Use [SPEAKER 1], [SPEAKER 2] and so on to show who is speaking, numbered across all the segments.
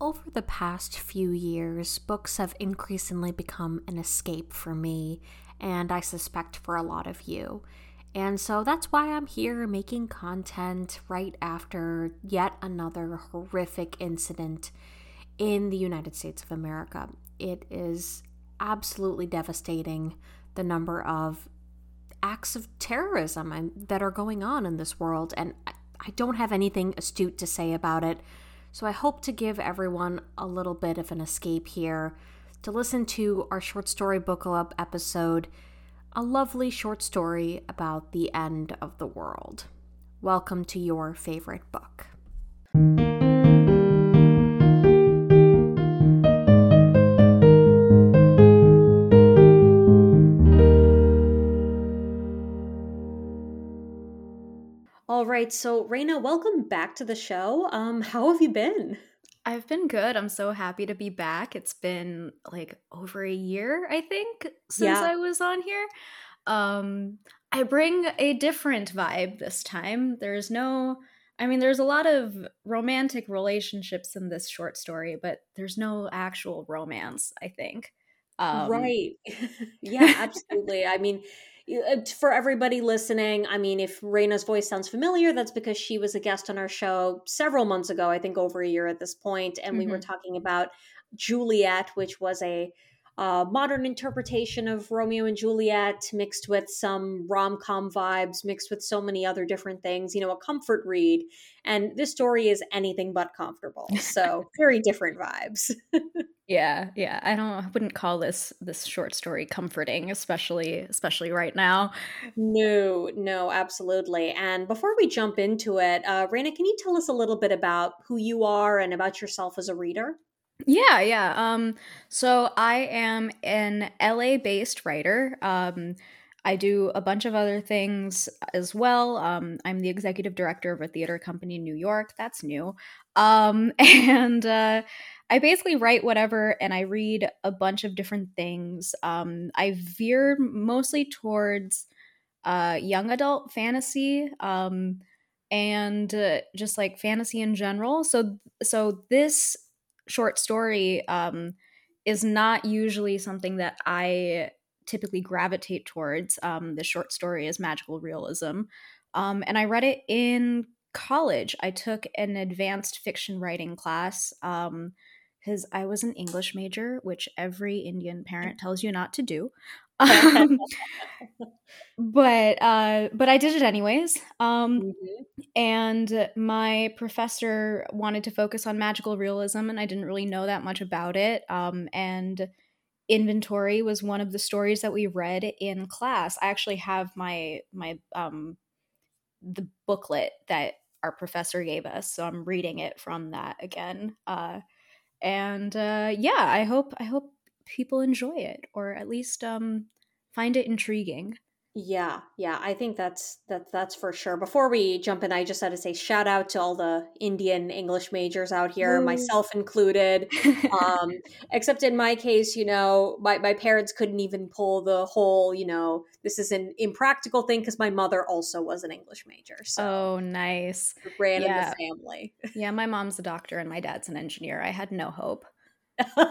[SPEAKER 1] Over the past few years, books have increasingly become an escape for me, and I suspect for a lot of you. And so that's why I'm here making content right after yet another horrific incident in the United States of America. It is absolutely devastating the number of acts of terrorism um, that are going on in this world, and I don't have anything astute to say about it. So I hope to give everyone a little bit of an escape here to listen to our short story book club episode, a lovely short story about the end of the world. Welcome to your favorite book. All right, so Raina, welcome back to the show. Um, how have you been?
[SPEAKER 2] I've been good. I'm so happy to be back. It's been like over a year, I think, since yeah. I was on here. Um, I bring a different vibe this time. There's no I mean, there's a lot of romantic relationships in this short story, but there's no actual romance, I think.
[SPEAKER 1] Um, right. yeah, absolutely. I mean, for everybody listening, I mean, if Raina's voice sounds familiar, that's because she was a guest on our show several months ago, I think over a year at this point, and mm-hmm. we were mm-hmm. talking about Juliet, which was a uh, modern interpretation of Romeo and Juliet, mixed with some rom com vibes, mixed with so many other different things. You know, a comfort read. And this story is anything but comfortable. So, very different vibes.
[SPEAKER 2] yeah, yeah. I don't. I wouldn't call this this short story comforting, especially especially right now.
[SPEAKER 1] No, no, absolutely. And before we jump into it, uh, Raina, can you tell us a little bit about who you are and about yourself as a reader?
[SPEAKER 2] Yeah, yeah. Um, so I am an LA based writer. Um, I do a bunch of other things as well. Um, I'm the executive director of a theater company in New York. That's new. Um, and uh, I basically write whatever and I read a bunch of different things. Um, I veer mostly towards uh, young adult fantasy um, and uh, just like fantasy in general. So, so this short story um, is not usually something that I typically gravitate towards. Um, the short story is magical realism. Um, and I read it in college. I took an advanced fiction writing class because I was an English major, which every Indian parent tells you not to do. Um, but uh, but I did it anyways. Um, mm-hmm. And my professor wanted to focus on magical realism, and I didn't really know that much about it. Um, and inventory was one of the stories that we read in class. I actually have my my um, the booklet that our professor gave us, so I'm reading it from that again. Uh, and uh, yeah, I hope I hope people enjoy it or at least um, find it intriguing.
[SPEAKER 1] Yeah, yeah, I think that's that that's for sure. Before we jump in, I just had to say shout out to all the Indian English majors out here, Ooh. myself included. um, except in my case, you know, my, my parents couldn't even pull the whole, you know, this is an impractical thing because my mother also was an English major.
[SPEAKER 2] So oh, nice,
[SPEAKER 1] ran yeah. in the family.
[SPEAKER 2] yeah, my mom's a doctor and my dad's an engineer. I had no hope.
[SPEAKER 1] well,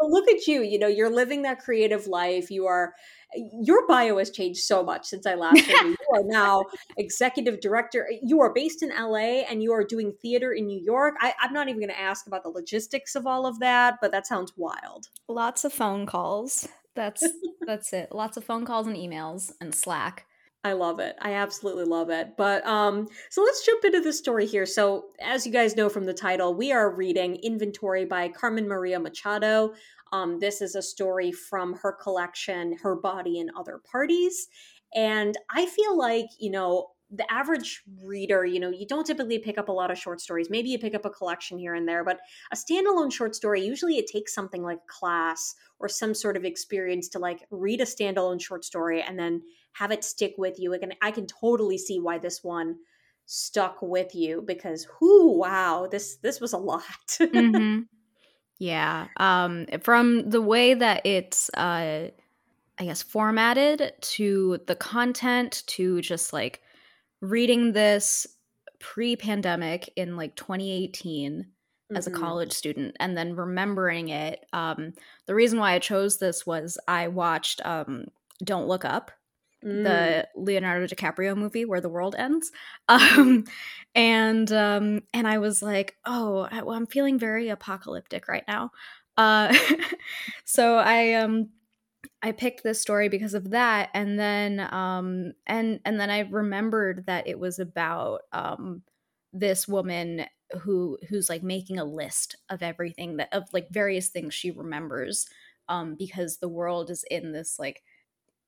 [SPEAKER 1] look at you. You know, you're living that creative life. You are your bio has changed so much since I last heard you. You are now executive director. You are based in LA and you are doing theater in New York. I, I'm not even going to ask about the logistics of all of that, but that sounds wild.
[SPEAKER 2] Lots of phone calls. That's that's it. Lots of phone calls and emails and Slack.
[SPEAKER 1] I love it. I absolutely love it. But um so let's jump into the story here. So as you guys know from the title, we are reading Inventory by Carmen Maria Machado. Um this is a story from her collection Her Body and Other Parties. And I feel like, you know, the average reader, you know, you don't typically pick up a lot of short stories. Maybe you pick up a collection here and there, but a standalone short story, usually it takes something like class or some sort of experience to like read a standalone short story and then have it stick with you. Again, I can totally see why this one stuck with you because whoo wow this this was a lot
[SPEAKER 2] mm-hmm. Yeah um from the way that it's uh i guess formatted to the content to just like reading this pre-pandemic in like 2018 as a mm-hmm. college student and then remembering it um, the reason why i chose this was i watched um, don't look up mm. the leonardo dicaprio movie where the world ends um, and um, and i was like oh I, well, i'm feeling very apocalyptic right now uh, so i um I picked this story because of that and then um and and then I remembered that it was about um this woman who who's like making a list of everything that of like various things she remembers um because the world is in this like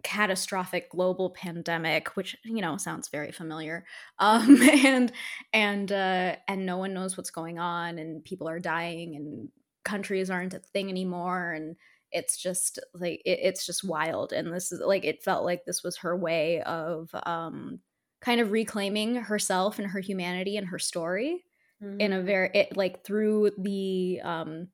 [SPEAKER 2] catastrophic global pandemic which you know sounds very familiar um and and uh and no one knows what's going on and people are dying and countries aren't a thing anymore and it's just like it, it's just wild and this is like it felt like this was her way of um kind of reclaiming herself and her humanity and her story mm-hmm. in a mm-hmm. very it, like through the um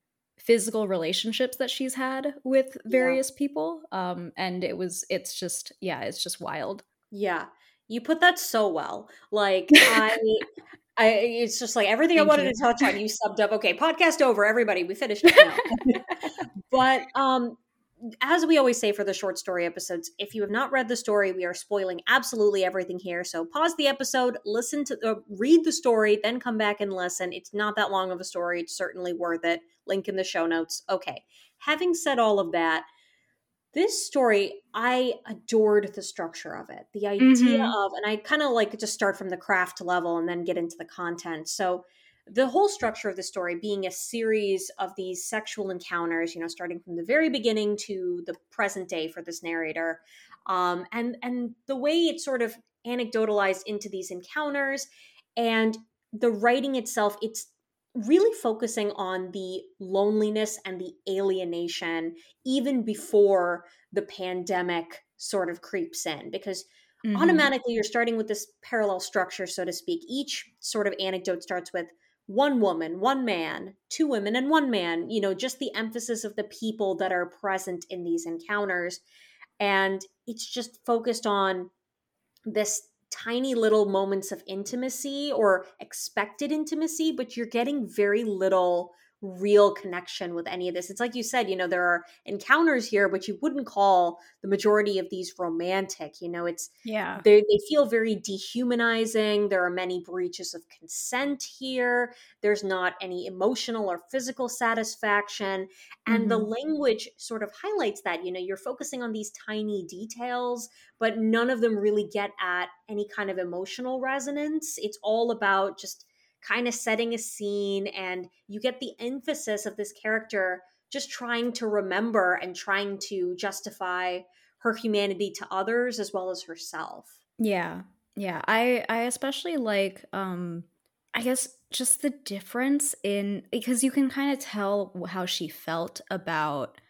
[SPEAKER 2] physical relationships that she's had with various yeah. people um and it was it's just yeah it's just wild
[SPEAKER 1] yeah you put that so well like i I, it's just like everything Thank I wanted you. to touch on. You subbed up. Okay, podcast over. Everybody, we finished. but um, as we always say for the short story episodes, if you have not read the story, we are spoiling absolutely everything here. So pause the episode, listen to, uh, read the story, then come back and listen. It's not that long of a story. It's certainly worth it. Link in the show notes. Okay. Having said all of that, this story, I adored the structure of it. The idea mm-hmm. of, and I kind of like to start from the craft level and then get into the content. So the whole structure of the story being a series of these sexual encounters you know starting from the very beginning to the present day for this narrator um, and and the way it's sort of anecdotalized into these encounters and the writing itself it's really focusing on the loneliness and the alienation even before the pandemic sort of creeps in because mm-hmm. automatically you're starting with this parallel structure so to speak each sort of anecdote starts with one woman, one man, two women, and one man, you know, just the emphasis of the people that are present in these encounters. And it's just focused on this tiny little moments of intimacy or expected intimacy, but you're getting very little real connection with any of this. It's like you said, you know, there are encounters here, but you wouldn't call the majority of these romantic. You know, it's
[SPEAKER 2] yeah,
[SPEAKER 1] they they feel very dehumanizing. There are many breaches of consent here. There's not any emotional or physical satisfaction, and mm-hmm. the language sort of highlights that. You know, you're focusing on these tiny details, but none of them really get at any kind of emotional resonance. It's all about just kind of setting a scene and you get the emphasis of this character just trying to remember and trying to justify her humanity to others as well as herself.
[SPEAKER 2] Yeah. Yeah. I I especially like um I guess just the difference in because you can kind of tell how she felt about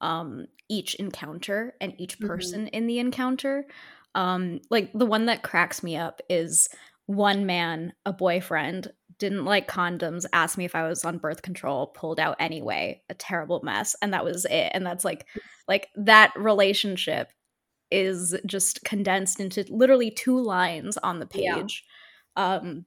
[SPEAKER 2] um each encounter and each mm-hmm. person mm-hmm. in the encounter. Um like the one that cracks me up is one man, a boyfriend, didn't like condoms, asked me if I was on birth control, pulled out anyway. A terrible mess. And that was it. And that's like like that relationship is just condensed into literally two lines on the page. Yeah. Um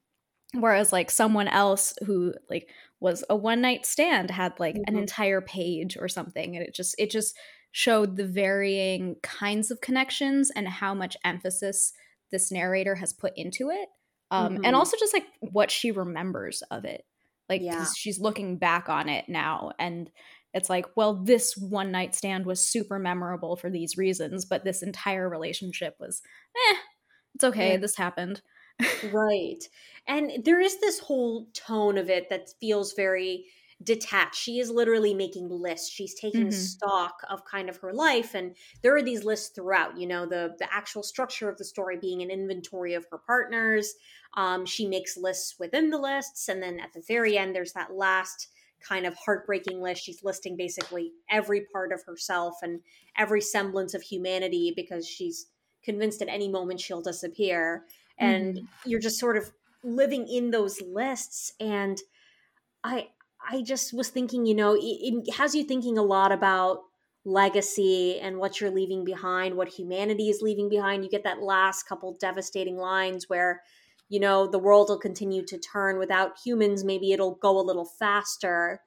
[SPEAKER 2] whereas like someone else who like was a one night stand had like mm-hmm. an entire page or something and it just it just showed the varying kinds of connections and how much emphasis this narrator has put into it um mm-hmm. and also just like what she remembers of it like yeah. she's looking back on it now and it's like well this one night stand was super memorable for these reasons but this entire relationship was eh it's okay yeah. this happened
[SPEAKER 1] right and there is this whole tone of it that feels very detached. She is literally making lists. She's taking mm-hmm. stock of kind of her life and there are these lists throughout, you know, the the actual structure of the story being an inventory of her partners. Um, she makes lists within the lists and then at the very end there's that last kind of heartbreaking list. She's listing basically every part of herself and every semblance of humanity because she's convinced at any moment she'll disappear. And mm-hmm. you're just sort of living in those lists and I I just was thinking, you know, it, it has you thinking a lot about legacy and what you're leaving behind, what humanity is leaving behind. You get that last couple devastating lines where you know, the world will continue to turn without humans. Maybe it'll go a little faster.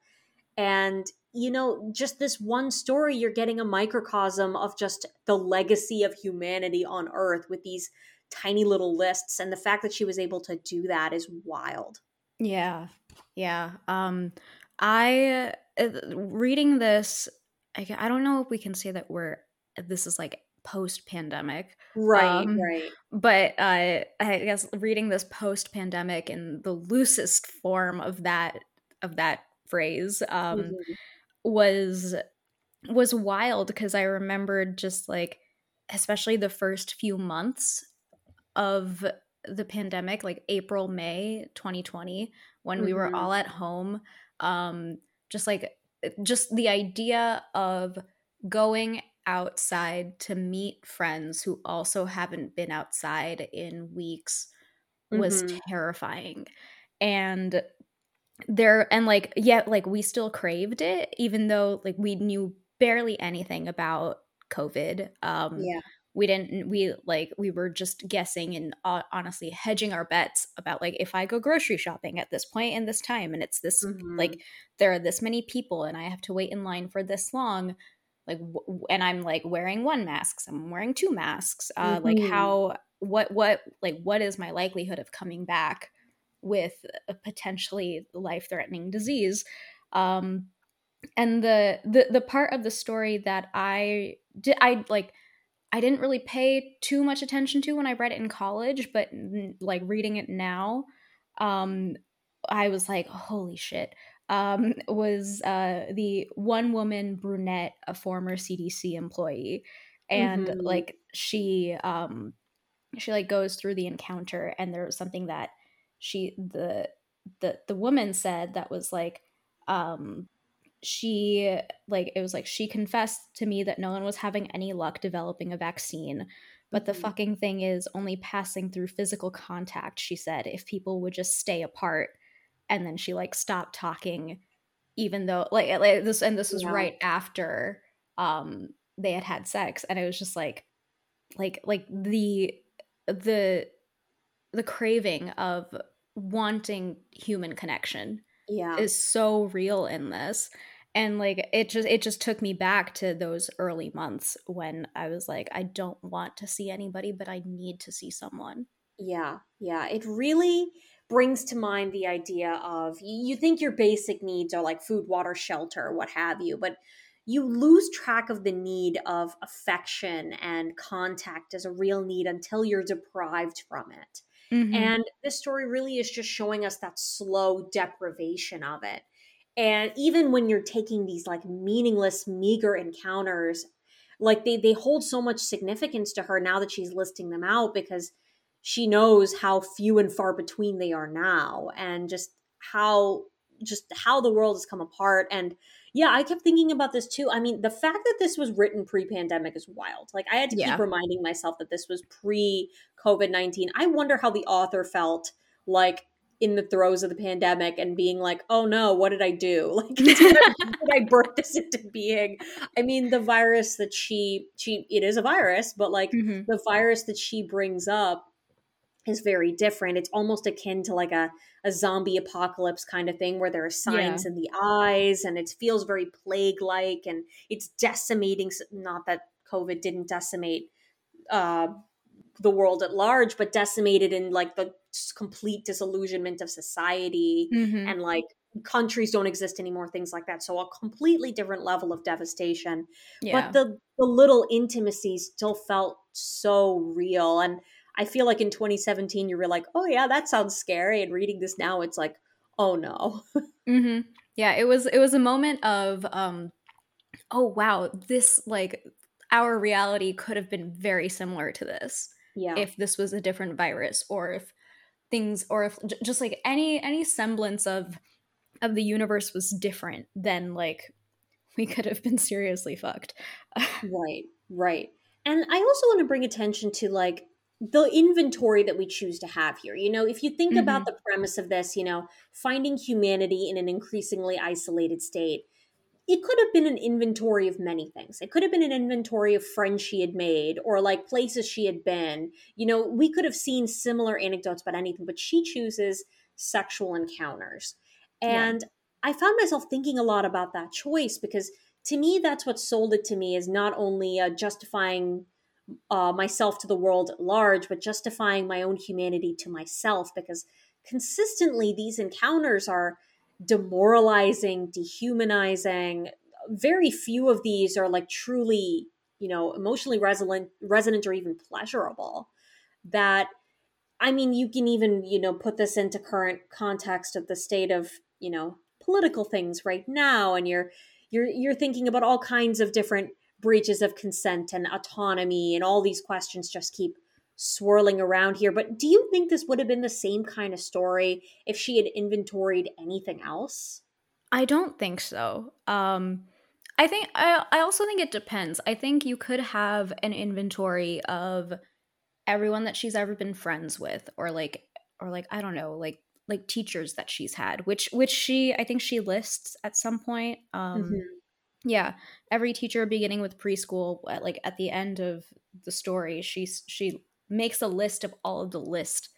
[SPEAKER 1] And, you know, just this one story, you're getting a microcosm of just the legacy of humanity on Earth with these tiny little lists. And the fact that she was able to do that is wild.
[SPEAKER 2] Yeah. Yeah. Um, I, uh, reading this, I, I don't know if we can say that we're, this is like post pandemic.
[SPEAKER 1] Right, um, right.
[SPEAKER 2] But uh, I guess reading this post pandemic in the loosest form of that of that phrase um, mm-hmm. was was wild because I remembered just like especially the first few months of the pandemic like April May 2020 when mm-hmm. we were mm-hmm. all at home um just like just the idea of going outside to meet friends who also haven't been outside in weeks was mm-hmm. terrifying. And there and like yeah, like we still craved it even though like we knew barely anything about COVID. Um
[SPEAKER 1] yeah.
[SPEAKER 2] We didn't we like we were just guessing and uh, honestly hedging our bets about like if I go grocery shopping at this point and this time and it's this mm-hmm. like there are this many people and I have to wait in line for this long like and i'm like wearing one mask i'm wearing two masks uh mm-hmm. like how what what like what is my likelihood of coming back with a potentially life threatening disease um and the the the part of the story that i did i like i didn't really pay too much attention to when i read it in college but like reading it now um i was like holy shit um, was uh, the one woman brunette, a former CDC employee, and mm-hmm. like she um, she like goes through the encounter, and there was something that she the the the woman said that was like um she like it was like she confessed to me that no one was having any luck developing a vaccine but the mm-hmm. fucking thing is only passing through physical contact she said if people would just stay apart and then she like stopped talking even though like, like this and this was yeah. right after um they had had sex and it was just like like like the the the craving of wanting human connection
[SPEAKER 1] yeah
[SPEAKER 2] is so real in this and like it just it just took me back to those early months when i was like i don't want to see anybody but i need to see someone
[SPEAKER 1] yeah yeah it really brings to mind the idea of you think your basic needs are like food, water, shelter, what have you, but you lose track of the need of affection and contact as a real need until you're deprived from it. Mm-hmm. And this story really is just showing us that slow deprivation of it. And even when you're taking these like meaningless, meager encounters, like they they hold so much significance to her now that she's listing them out because she knows how few and far between they are now and just how just how the world has come apart and yeah i kept thinking about this too i mean the fact that this was written pre-pandemic is wild like i had to yeah. keep reminding myself that this was pre-covid-19 i wonder how the author felt like in the throes of the pandemic and being like, oh no, what did I do? Like, did I, did I birth this into being? I mean, the virus that she she it is a virus, but like mm-hmm. the virus that she brings up is very different. It's almost akin to like a, a zombie apocalypse kind of thing where there are signs yeah. in the eyes and it feels very plague like and it's decimating. Not that COVID didn't decimate uh, the world at large, but decimated in like the complete disillusionment of society mm-hmm. and like countries don't exist anymore things like that so a completely different level of devastation yeah. but the the little intimacies still felt so real and I feel like in 2017 you were like, oh yeah, that sounds scary, and reading this now, it's like, oh no.
[SPEAKER 2] mm-hmm. Yeah, it was it was a moment of, um, oh wow, this like our reality could have been very similar to this.
[SPEAKER 1] Yeah.
[SPEAKER 2] If this was a different virus, or if things, or if j- just like any any semblance of of the universe was different, then like we could have been seriously fucked.
[SPEAKER 1] right. Right. And I also want to bring attention to like the inventory that we choose to have here. You know, if you think mm-hmm. about the premise of this, you know, finding humanity in an increasingly isolated state, it could have been an inventory of many things. It could have been an inventory of friends she had made or like places she had been. You know, we could have seen similar anecdotes about anything, but she chooses sexual encounters. And yeah. I found myself thinking a lot about that choice because to me, that's what sold it to me is not only uh, justifying uh, myself to the world at large, but justifying my own humanity to myself because consistently these encounters are demoralizing, dehumanizing. Very few of these are like truly, you know, emotionally resonant, resonant or even pleasurable. That, I mean, you can even, you know, put this into current context of the state of, you know, political things right now, and you're you're you're thinking about all kinds of different breaches of consent and autonomy, and all these questions just keep swirling around here. But do you think this would have been the same kind of story if she had inventoried anything else?
[SPEAKER 2] I don't think so. Um, I think I, I also think it depends. I think you could have an inventory of everyone that she's ever been friends with, or like, or like I don't know, like like teachers that she's had, which which she I think she lists at some point. Um, mm-hmm. Yeah, every teacher beginning with preschool, at, like at the end of the story, she she makes a list of all of the list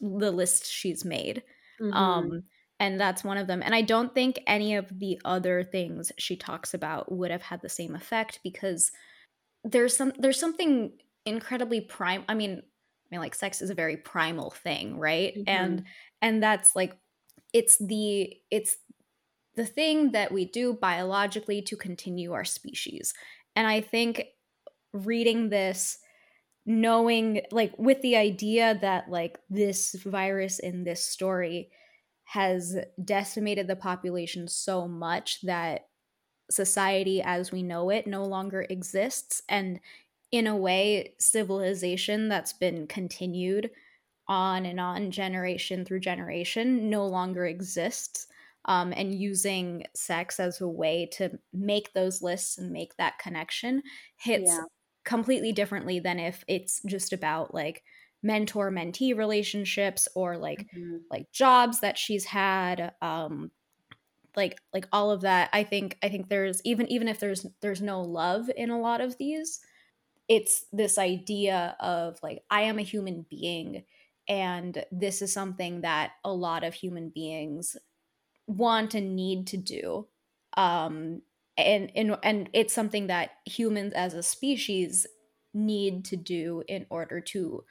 [SPEAKER 2] the list she's made mm-hmm. um and that's one of them and i don't think any of the other things she talks about would have had the same effect because there's some there's something incredibly prime i mean i mean like sex is a very primal thing right mm-hmm. and and that's like it's the it's the thing that we do biologically to continue our species. And i think reading this knowing like with the idea that like this virus in this story has decimated the population so much that society as we know it no longer exists and in a way civilization that's been continued on and on generation through generation no longer exists um, and using sex as a way to make those lists and make that connection hits yeah completely differently than if it's just about like mentor mentee relationships or like mm-hmm. like jobs that she's had um like like all of that i think i think there's even even if there's there's no love in a lot of these it's this idea of like i am a human being and this is something that a lot of human beings want and need to do. Um and and and it's something that humans as a species need to do in order to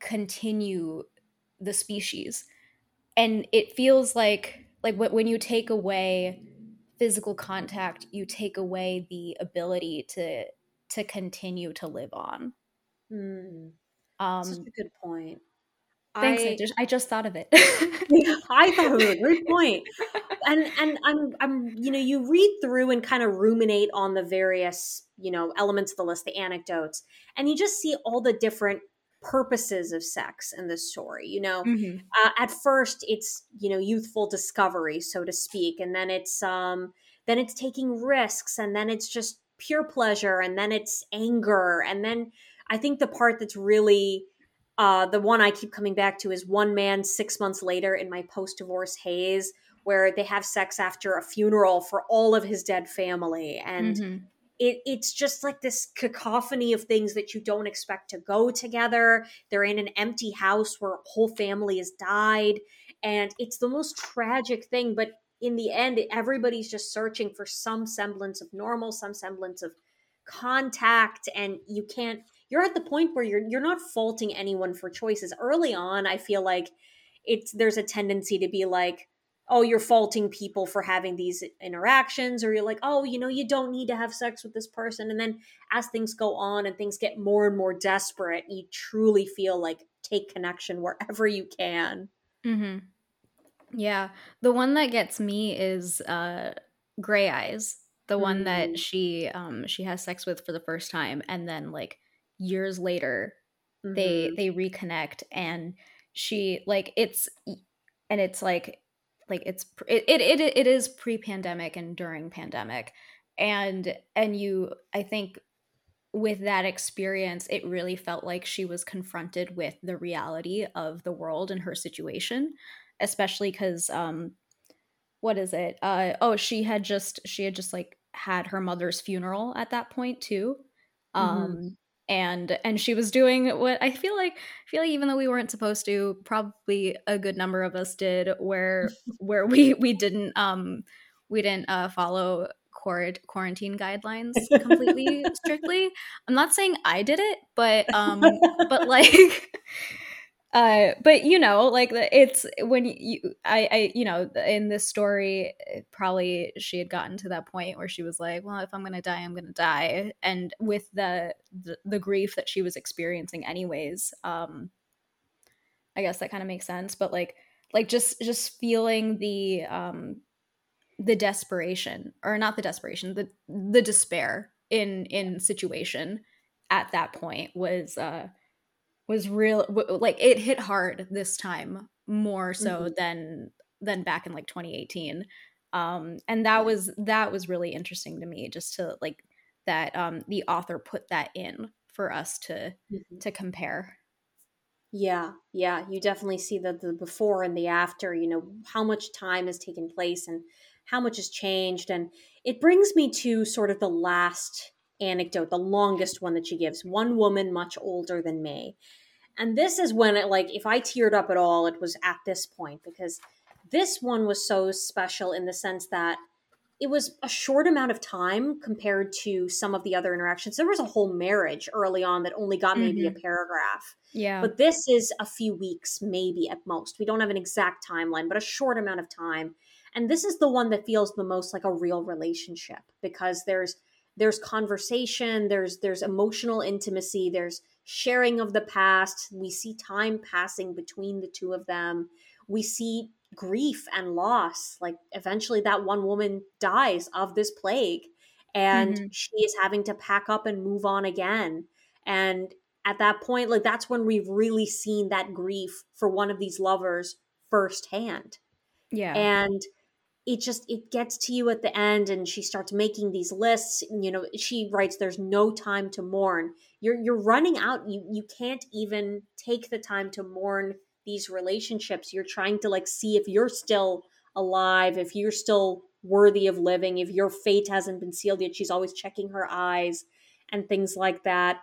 [SPEAKER 2] continue the species. And it feels like like when you take away physical contact you take away the ability to to continue to live on.
[SPEAKER 1] Mm. um such a good point
[SPEAKER 2] Thanks. I, I, just I just thought of it.
[SPEAKER 1] I thought it a great point. And and I'm I'm you know you read through and kind of ruminate on the various you know elements of the list, the anecdotes, and you just see all the different purposes of sex in this story. You know, mm-hmm. uh, at first it's you know youthful discovery, so to speak, and then it's um then it's taking risks, and then it's just pure pleasure, and then it's anger, and then I think the part that's really uh, the one I keep coming back to is One Man Six Months Later in my post divorce haze, where they have sex after a funeral for all of his dead family. And mm-hmm. it, it's just like this cacophony of things that you don't expect to go together. They're in an empty house where a whole family has died. And it's the most tragic thing. But in the end, everybody's just searching for some semblance of normal, some semblance of contact. And you can't you're at the point where you're you're not faulting anyone for choices. Early on, I feel like it's there's a tendency to be like, oh, you're faulting people for having these interactions, or you're like, oh, you know, you don't need to have sex with this person. And then as things go on and things get more and more desperate, you truly feel like take connection wherever you can.
[SPEAKER 2] Mm-hmm. Yeah. The one that gets me is uh Gray Eyes. The mm-hmm. one that mm. she um she has sex with for the first time and then like years later mm-hmm. they they reconnect and she like it's and it's like like it's it it it, it is pre-pandemic and during pandemic and and you i think with that experience it really felt like she was confronted with the reality of the world and her situation especially cuz um what is it uh oh she had just she had just like had her mother's funeral at that point too. Mm-hmm. Um, and and she was doing what I feel like I feel like even though we weren't supposed to, probably a good number of us did, where where we we didn't um we didn't uh, follow quarantine guidelines completely strictly. I'm not saying I did it, but um but like uh but you know like it's when you i i you know in this story probably she had gotten to that point where she was like well if i'm gonna die i'm gonna die. And with the the, the grief that she was experiencing anyways um i guess that kind of makes sense but like like just just feeling the um the desperation or not the desperation the the despair in in situation at that point was uh was real like it hit hard this time more so mm-hmm. than than back in like 2018 um and that was that was really interesting to me just to like that um the author put that in for us to mm-hmm. to compare
[SPEAKER 1] yeah yeah you definitely see the the before and the after you know how much time has taken place and how much has changed and it brings me to sort of the last anecdote, the longest one that she gives. One woman much older than me. And this is when it like if I teared up at all, it was at this point because this one was so special in the sense that it was a short amount of time compared to some of the other interactions. There was a whole marriage early on that only got maybe mm-hmm. a paragraph.
[SPEAKER 2] Yeah.
[SPEAKER 1] But this is a few weeks, maybe at most. We don't have an exact timeline, but a short amount of time. And this is the one that feels the most like a real relationship because there's there's conversation there's there's emotional intimacy there's sharing of the past. We see time passing between the two of them. We see grief and loss like eventually that one woman dies of this plague and mm-hmm. she is having to pack up and move on again. And at that point like that's when we've really seen that grief for one of these lovers firsthand.
[SPEAKER 2] Yeah.
[SPEAKER 1] And it just it gets to you at the end and she starts making these lists you know she writes there's no time to mourn you're you're running out you you can't even take the time to mourn these relationships you're trying to like see if you're still alive if you're still worthy of living if your fate hasn't been sealed yet she's always checking her eyes and things like that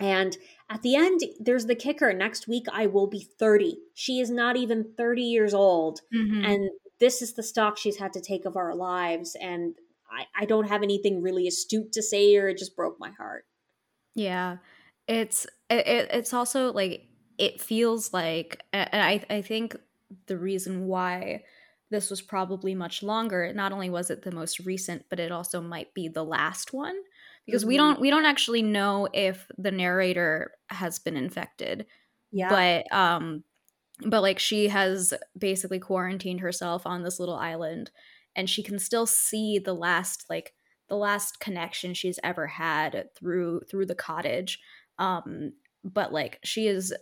[SPEAKER 1] and at the end, there's the kicker. Next week, I will be 30. She is not even 30 years old. Mm-hmm. And this is the stock she's had to take of our lives. And I, I don't have anything really astute to say or It just broke my heart.
[SPEAKER 2] Yeah. It's, it, it's also like, it feels like, and I, I think the reason why this was probably much longer, not only was it the most recent, but it also might be the last one because mm-hmm. we don't we don't actually know if the narrator has been infected. Yeah. But um but like she has basically quarantined herself on this little island and she can still see the last like the last connection she's ever had through through the cottage um but like she is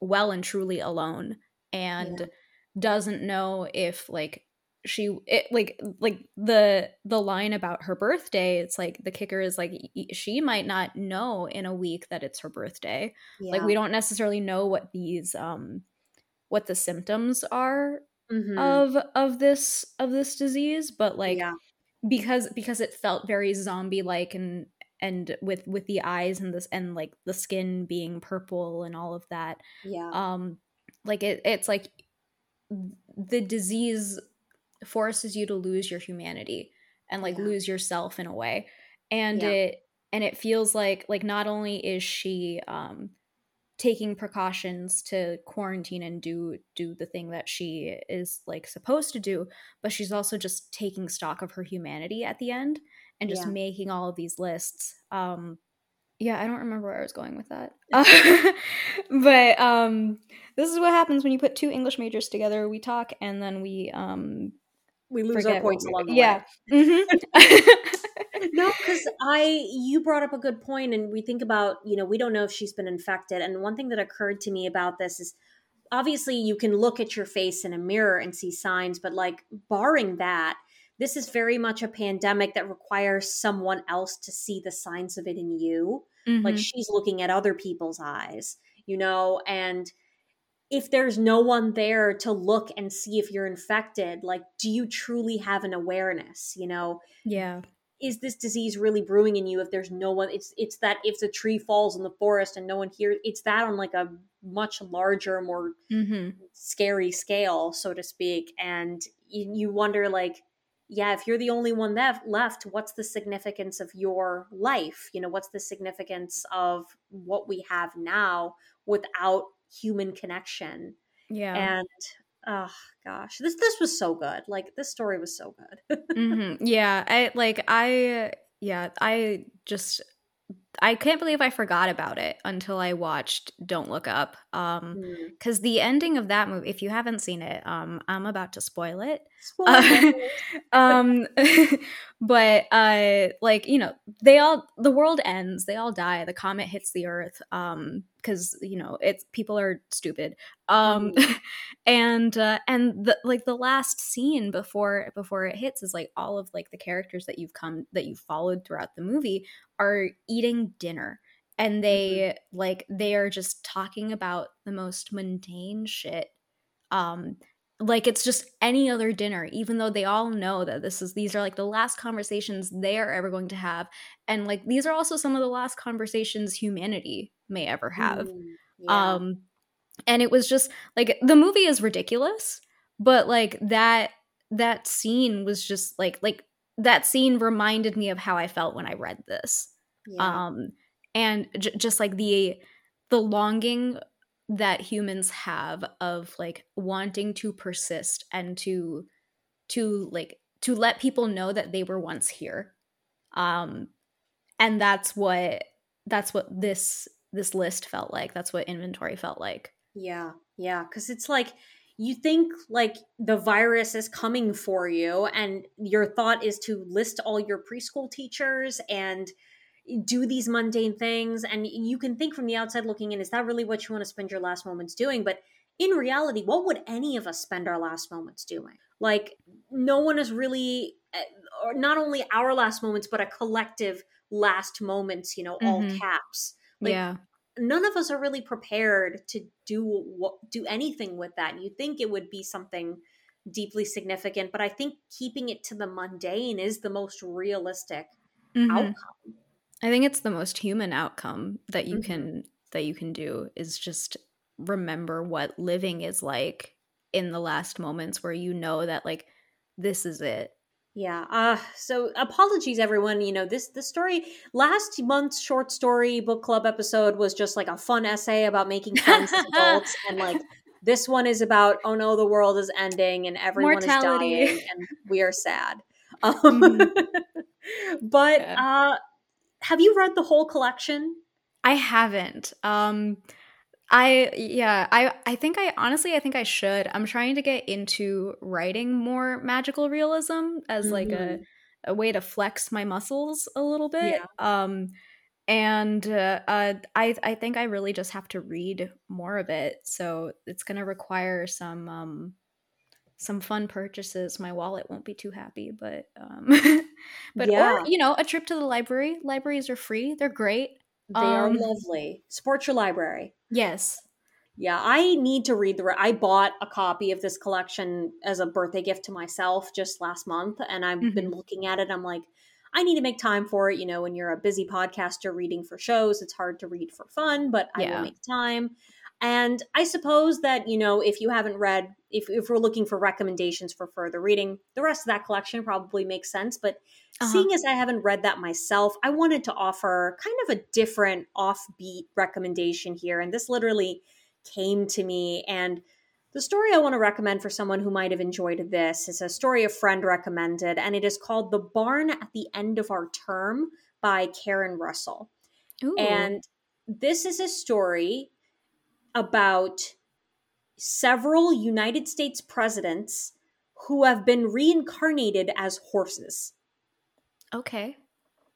[SPEAKER 2] well and truly alone and yeah. doesn't know if like she it, like like the the line about her birthday it's like the kicker is like she might not know in a week that it's her birthday yeah. like we don't necessarily know what these um what the symptoms are mm-hmm. of of this of this disease but like yeah. because because it felt very zombie like and and with with the eyes and this and like the skin being purple and all of that
[SPEAKER 1] yeah
[SPEAKER 2] um like it it's like the disease forces you to lose your humanity and like yeah. lose yourself in a way and yeah. it and it feels like like not only is she um taking precautions to quarantine and do do the thing that she is like supposed to do but she's also just taking stock of her humanity at the end and just yeah. making all of these lists um yeah i don't remember where i was going with that but um this is what happens when you put two english majors together we talk and then we um
[SPEAKER 1] we lose our points along the
[SPEAKER 2] yeah.
[SPEAKER 1] way. Mm-hmm. no, because I you brought up a good point, and we think about you know we don't know if she's been infected, and one thing that occurred to me about this is obviously you can look at your face in a mirror and see signs, but like barring that, this is very much a pandemic that requires someone else to see the signs of it in you. Mm-hmm. Like she's looking at other people's eyes, you know, and if there's no one there to look and see if you're infected like do you truly have an awareness you know
[SPEAKER 2] yeah
[SPEAKER 1] is this disease really brewing in you if there's no one it's it's that if the tree falls in the forest and no one hears it's that on like a much larger more
[SPEAKER 2] mm-hmm.
[SPEAKER 1] scary scale so to speak. And you, you wonder like yeah if you're the only one left left what's the significance of your life? You know what's the significance of what we have now without human connection?
[SPEAKER 2] Yeah.
[SPEAKER 1] And oh gosh this this was so good like this story was so good
[SPEAKER 2] mm-hmm. yeah i like i yeah i just I can't believe I forgot about it until I watched Don't Look Up. Um
[SPEAKER 1] Mm.
[SPEAKER 2] cuz the ending of that movie if you haven't seen it, um I'm about to spoil it.
[SPEAKER 1] Spoilers.
[SPEAKER 2] um but uh like, you know, they all the world ends, they all die, the comet hits the earth um cuz you know, it's people are stupid. Um and uh and the like the last scene before before it hits is like all of like the characters that you've come that you've followed throughout the movie are eating dinner and they like they are just talking about the most mundane shit um like it's just any other dinner even though they all know that this is these are like the last conversations they are ever going to have and like these are also some of the last conversations humanity may ever have
[SPEAKER 1] Mm, yeah.
[SPEAKER 2] um and it was just like the movie is ridiculous but like that that scene was just like like that scene reminded me of how i felt when i read this
[SPEAKER 1] yeah.
[SPEAKER 2] um and j- just like the the longing that humans have of like wanting to persist and to to like to let people know that they were once here um and that's what that's what this this list felt like that's what inventory felt like
[SPEAKER 1] Yeah, yeah, because it's like you think like the virus is coming for you, and your thought is to list all your preschool teachers and do these mundane things, and you can think from the outside looking in, is that really what you want to spend your last moments doing? But in reality, what would any of us spend our last moments doing? Like, no one is really, eh, or not only our last moments, but a collective last moments. You know, all
[SPEAKER 2] Mhm.
[SPEAKER 1] caps. Like,
[SPEAKER 2] yeah
[SPEAKER 1] none of us are really prepared to do what do anything with that. You think it would be something deeply significant, but I think keeping it to the mundane is the most realistic
[SPEAKER 2] Mhm.
[SPEAKER 1] outcome.
[SPEAKER 2] i think it's the most human outcome that you
[SPEAKER 1] Mhm.
[SPEAKER 2] can that you can do is just remember what living is like in the last moments where you know that like this is it
[SPEAKER 1] Yeah. Uh so apologies everyone, you know, this this story last month's short story book club episode was just like a fun essay about making friends as adults and like this one is about oh no the world is ending and everyone
[SPEAKER 2] Mortality.
[SPEAKER 1] is dying and we are sad. Um but
[SPEAKER 2] Yeah.
[SPEAKER 1] uh have you read the whole collection?
[SPEAKER 2] I haven't. Um I yeah, I I think I honestly I think I should. I'm trying to get into writing more magical realism as like a a way to flex my muscles a little bit. Um and uh, uh I I think I really just have to read more of it. So it's going to require some um some fun purchases. My wallet won't be too happy, but um but
[SPEAKER 1] Yeah.
[SPEAKER 2] or you know, a trip to the library. Libraries are free. They're great.
[SPEAKER 1] They are
[SPEAKER 2] Um,
[SPEAKER 1] lovely. Support your library.
[SPEAKER 2] Yes.
[SPEAKER 1] Yeah, I need to read the. re- I bought a copy of this collection as a birthday gift to myself just last month, and I've been looking at it. I'm like, I need to make time for it. You know, when you're a busy podcaster reading for shows, it's hard to read for fun, but I will make time. And I suppose that, you know, if you haven't read, if, if we're looking for recommendations for further reading, the rest of that collection probably makes sense. But
[SPEAKER 2] Uh-huh.
[SPEAKER 1] seeing as I haven't read that myself, I wanted to offer kind of a different offbeat recommendation here. And this literally came to me. And the story I want to recommend for someone who might have enjoyed this is a story a friend recommended, and it is called The Barn at the End of Our Term by Karen Russell.
[SPEAKER 2] Ooh.
[SPEAKER 1] And this is a story about several United States presidents who have been reincarnated as horses.
[SPEAKER 2] okay.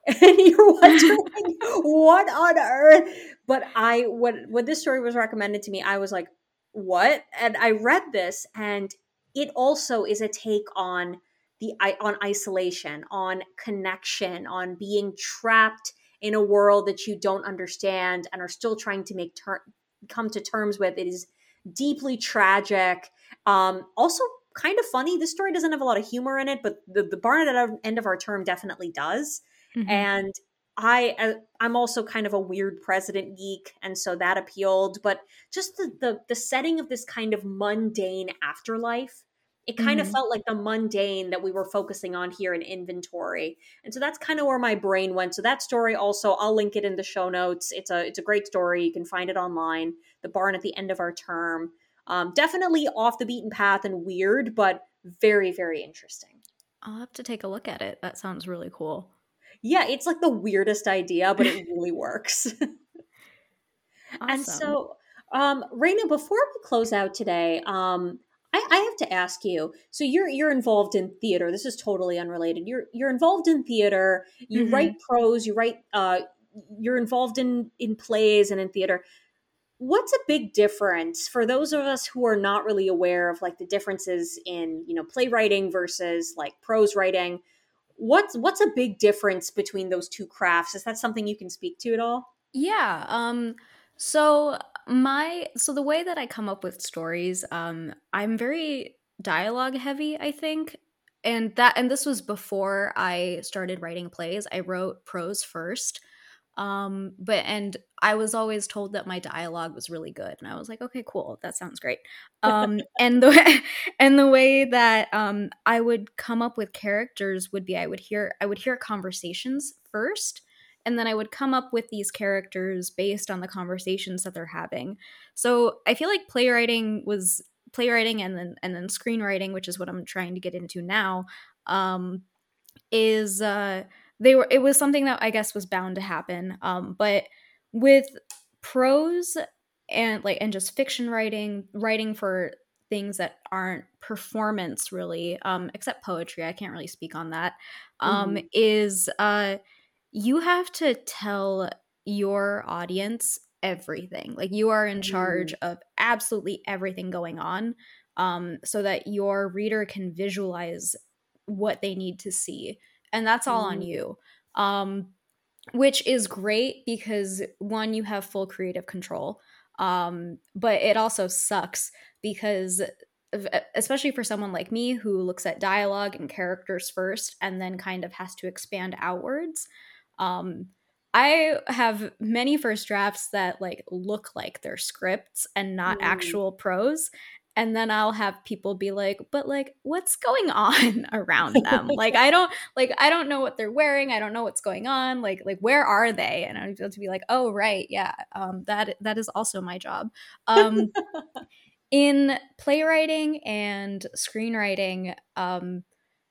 [SPEAKER 1] And you're wondering what on earth? But I when when this story was recommended to me, I was like, what? And I read this and it also is a take on the on isolation, on connection, on being trapped in a world that you don't understand and are still trying to make ter- come to terms with. It is deeply tragic. Um, also kind of funny. This story doesn't have a lot of humor in it, but the, the barn at the end of our term definitely does. Mm-hmm. And I I'm also kind of a weird president geek, and so that appealed. But just the the, the setting of this kind of mundane afterlife, it kind mm-hmm. of felt like the mundane that we were focusing on here in inventory, and so that's kind of where my brain went. So that story also, I'll link it in the show notes. It's a it's a great story. You can find it online. The barn at the end of our term, um, definitely off the beaten path and weird, but very very interesting.
[SPEAKER 2] I'll have to take a look at it. That sounds really cool.
[SPEAKER 1] Yeah, it's like the weirdest idea, but it really works. awesome. And so, um, Raina, before we close out today, um, I, I, have to ask you. So you're you're involved in theater. This is totally unrelated. You're you're involved in theater. You mm-hmm. write prose. You write. Uh, you're involved in in plays and in theater. What's a big difference for those of us who are not really aware of like the differences in you know playwriting versus like prose writing? what's what's a big difference between those two crafts is that something you can speak to at all
[SPEAKER 2] yeah um so my so the way that i come up with stories um i'm very dialogue heavy i think. And that and this was before i started writing plays. I wrote prose first um but and i was always told that my dialogue was really good and i was like okay cool that sounds great. Um and the way, and the way that um i would come up with characters would be i would hear i would hear conversations first and then i would come up with these characters based on the conversations that they're having so i feel like playwriting was playwriting and then and then screenwriting which is what i'm trying to get into now um is uh they were it was something that I guess was bound to happen. Um, but with prose and like and just fiction writing, writing for things that aren't performance really, um, except poetry, I can't really speak on that. Um, mm-hmm. is uh, you have to tell your audience everything. Like you are in charge mm. of absolutely everything going on, um, so that your reader can visualize what they need to see and that's all mm. on you um which is great because one you have full creative control um but it also sucks because especially for someone like me who looks at dialogue and characters first and then kind of has to expand outwards um I have many first drafts that like look like they're scripts and not mm. actual prose and then I'll have people be like, "But like, what's going on around them? like, I don't like, I don't know what they're wearing. I don't know what's going on. Like, like where are they?" And I'm able to be like, "Oh, right, yeah, um, that that is also my job." Um, in playwriting and screenwriting, um,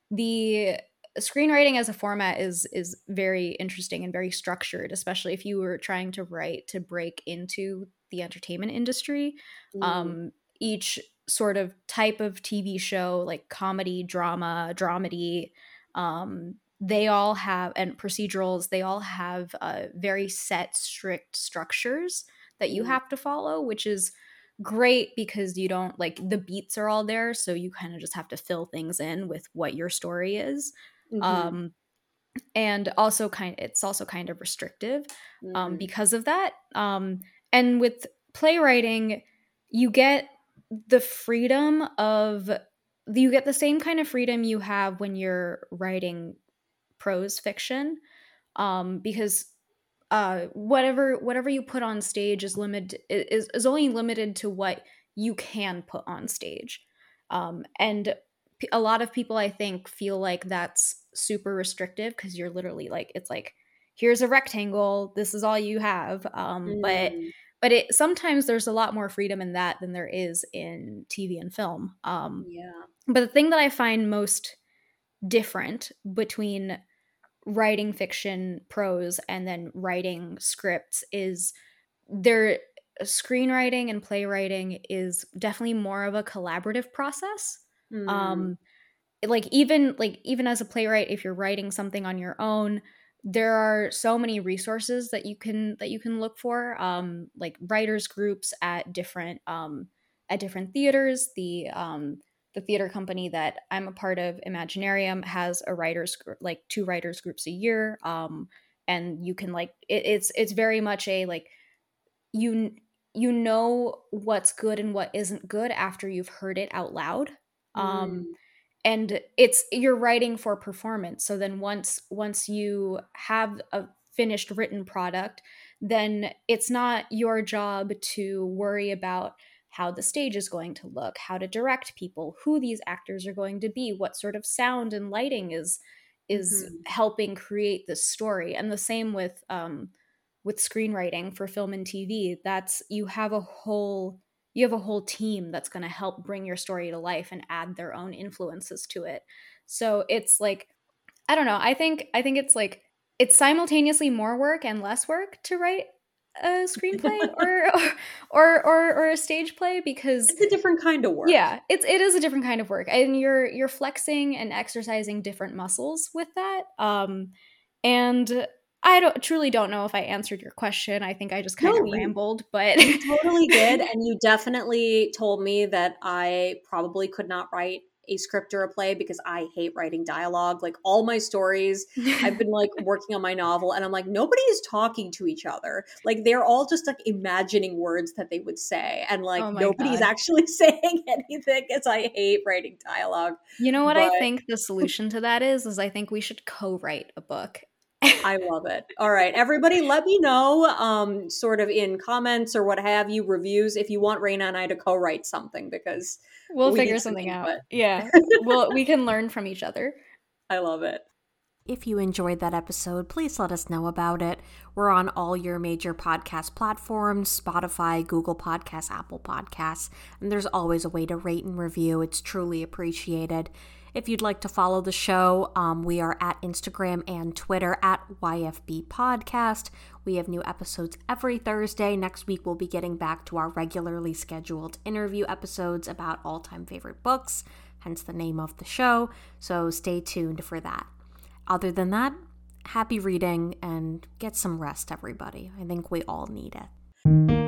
[SPEAKER 2] the screenwriting as a format is is very interesting and very structured, especially if you were trying to write to break into the entertainment industry. Mm. Um, each sort of type of TV show, like comedy, drama, dramedy, um, they all have, and procedurals, they all have uh, very set, strict structures that you mm-hmm. have to follow, which is great because you don't like the beats are all there. So you kind of just have to fill things in with what your story is. Mm-hmm. Um, and also kind it's also kind of restrictive um, mm-hmm. um, because of that um, and with playwriting you get the freedom of you get the same kind of freedom you have when you're writing prose fiction um, because uh, whatever whatever you put on stage is limited is, is only limited to what you can put on stage um, and a lot of people i think feel like that's super restrictive because you're literally like it's like here's a rectangle this is all you have um, mm. but but it sometimes there's a lot more freedom in that than there is in TV and film. Um,
[SPEAKER 1] yeah.
[SPEAKER 2] But the thing that I find most different between writing fiction prose and then writing scripts is there screenwriting and playwriting is definitely more of a collaborative process. Mm. Um, like even like even as a playwright, if you're writing something on your own, there are so many resources that you can that you can look for um like writers groups at different um at different theaters the um the theater company that i'm a part of imaginarium has a writers like two writers groups a year um and you can like it, it's it's very much a like you you know what's good and what isn't good after you've heard it out loud Um, mm. And it's you're writing for performance. So then once once you have a finished written product, then it's not your job to worry about how the stage is going to look, how to direct people, who these actors are going to be, what sort of sound and lighting is is mm-hmm. helping create this story. And the same with um, with screenwriting for film and TV. That's you have a whole you have a whole team that's going to help bring your story to life and add their own influences to it. So it's like I don't know. I think I think it's like it's simultaneously more work and less work to write a screenplay or, or or or a stage play because
[SPEAKER 1] it's a different kind of work.
[SPEAKER 2] Yeah, it's it is a different kind of work, and you're you're flexing and exercising different muscles with that. Um, and I don't truly don't know if I answered your question. I think I just kind no, of rambled, but
[SPEAKER 1] you totally did, and you definitely told me that I probably could not write a script or a play because I hate writing dialogue. Like all my stories, I've been like working on my novel and I'm like, nobody is talking to each other. Like they're all just like imagining words that they would say. And like oh nobody's God. actually saying anything because I hate writing dialogue.
[SPEAKER 2] You know what but- I think the solution to that is? Is I think we should co write a book
[SPEAKER 1] I love it. All right, everybody, let me know, um, sort of in comments or what have you, reviews, if you want Raina and I to co-write something because
[SPEAKER 2] we'll we figure something out. But... Yeah, well, we can learn from each other.
[SPEAKER 1] I love it.
[SPEAKER 3] If you enjoyed that episode, please let us know about it. We're on all your major podcast platforms Spotify, Google Podcasts, Apple Podcasts, and there's always a way to rate and review. It's truly appreciated. If you'd like to follow the show, um, we are at Instagram and Twitter at YFB Podcast. We have new episodes every Thursday. Next week, we'll be getting back to our regularly scheduled interview episodes about all time favorite books, hence the name of the show. So stay tuned for that. Other than that, happy reading and get some rest, everybody. I think we all need it.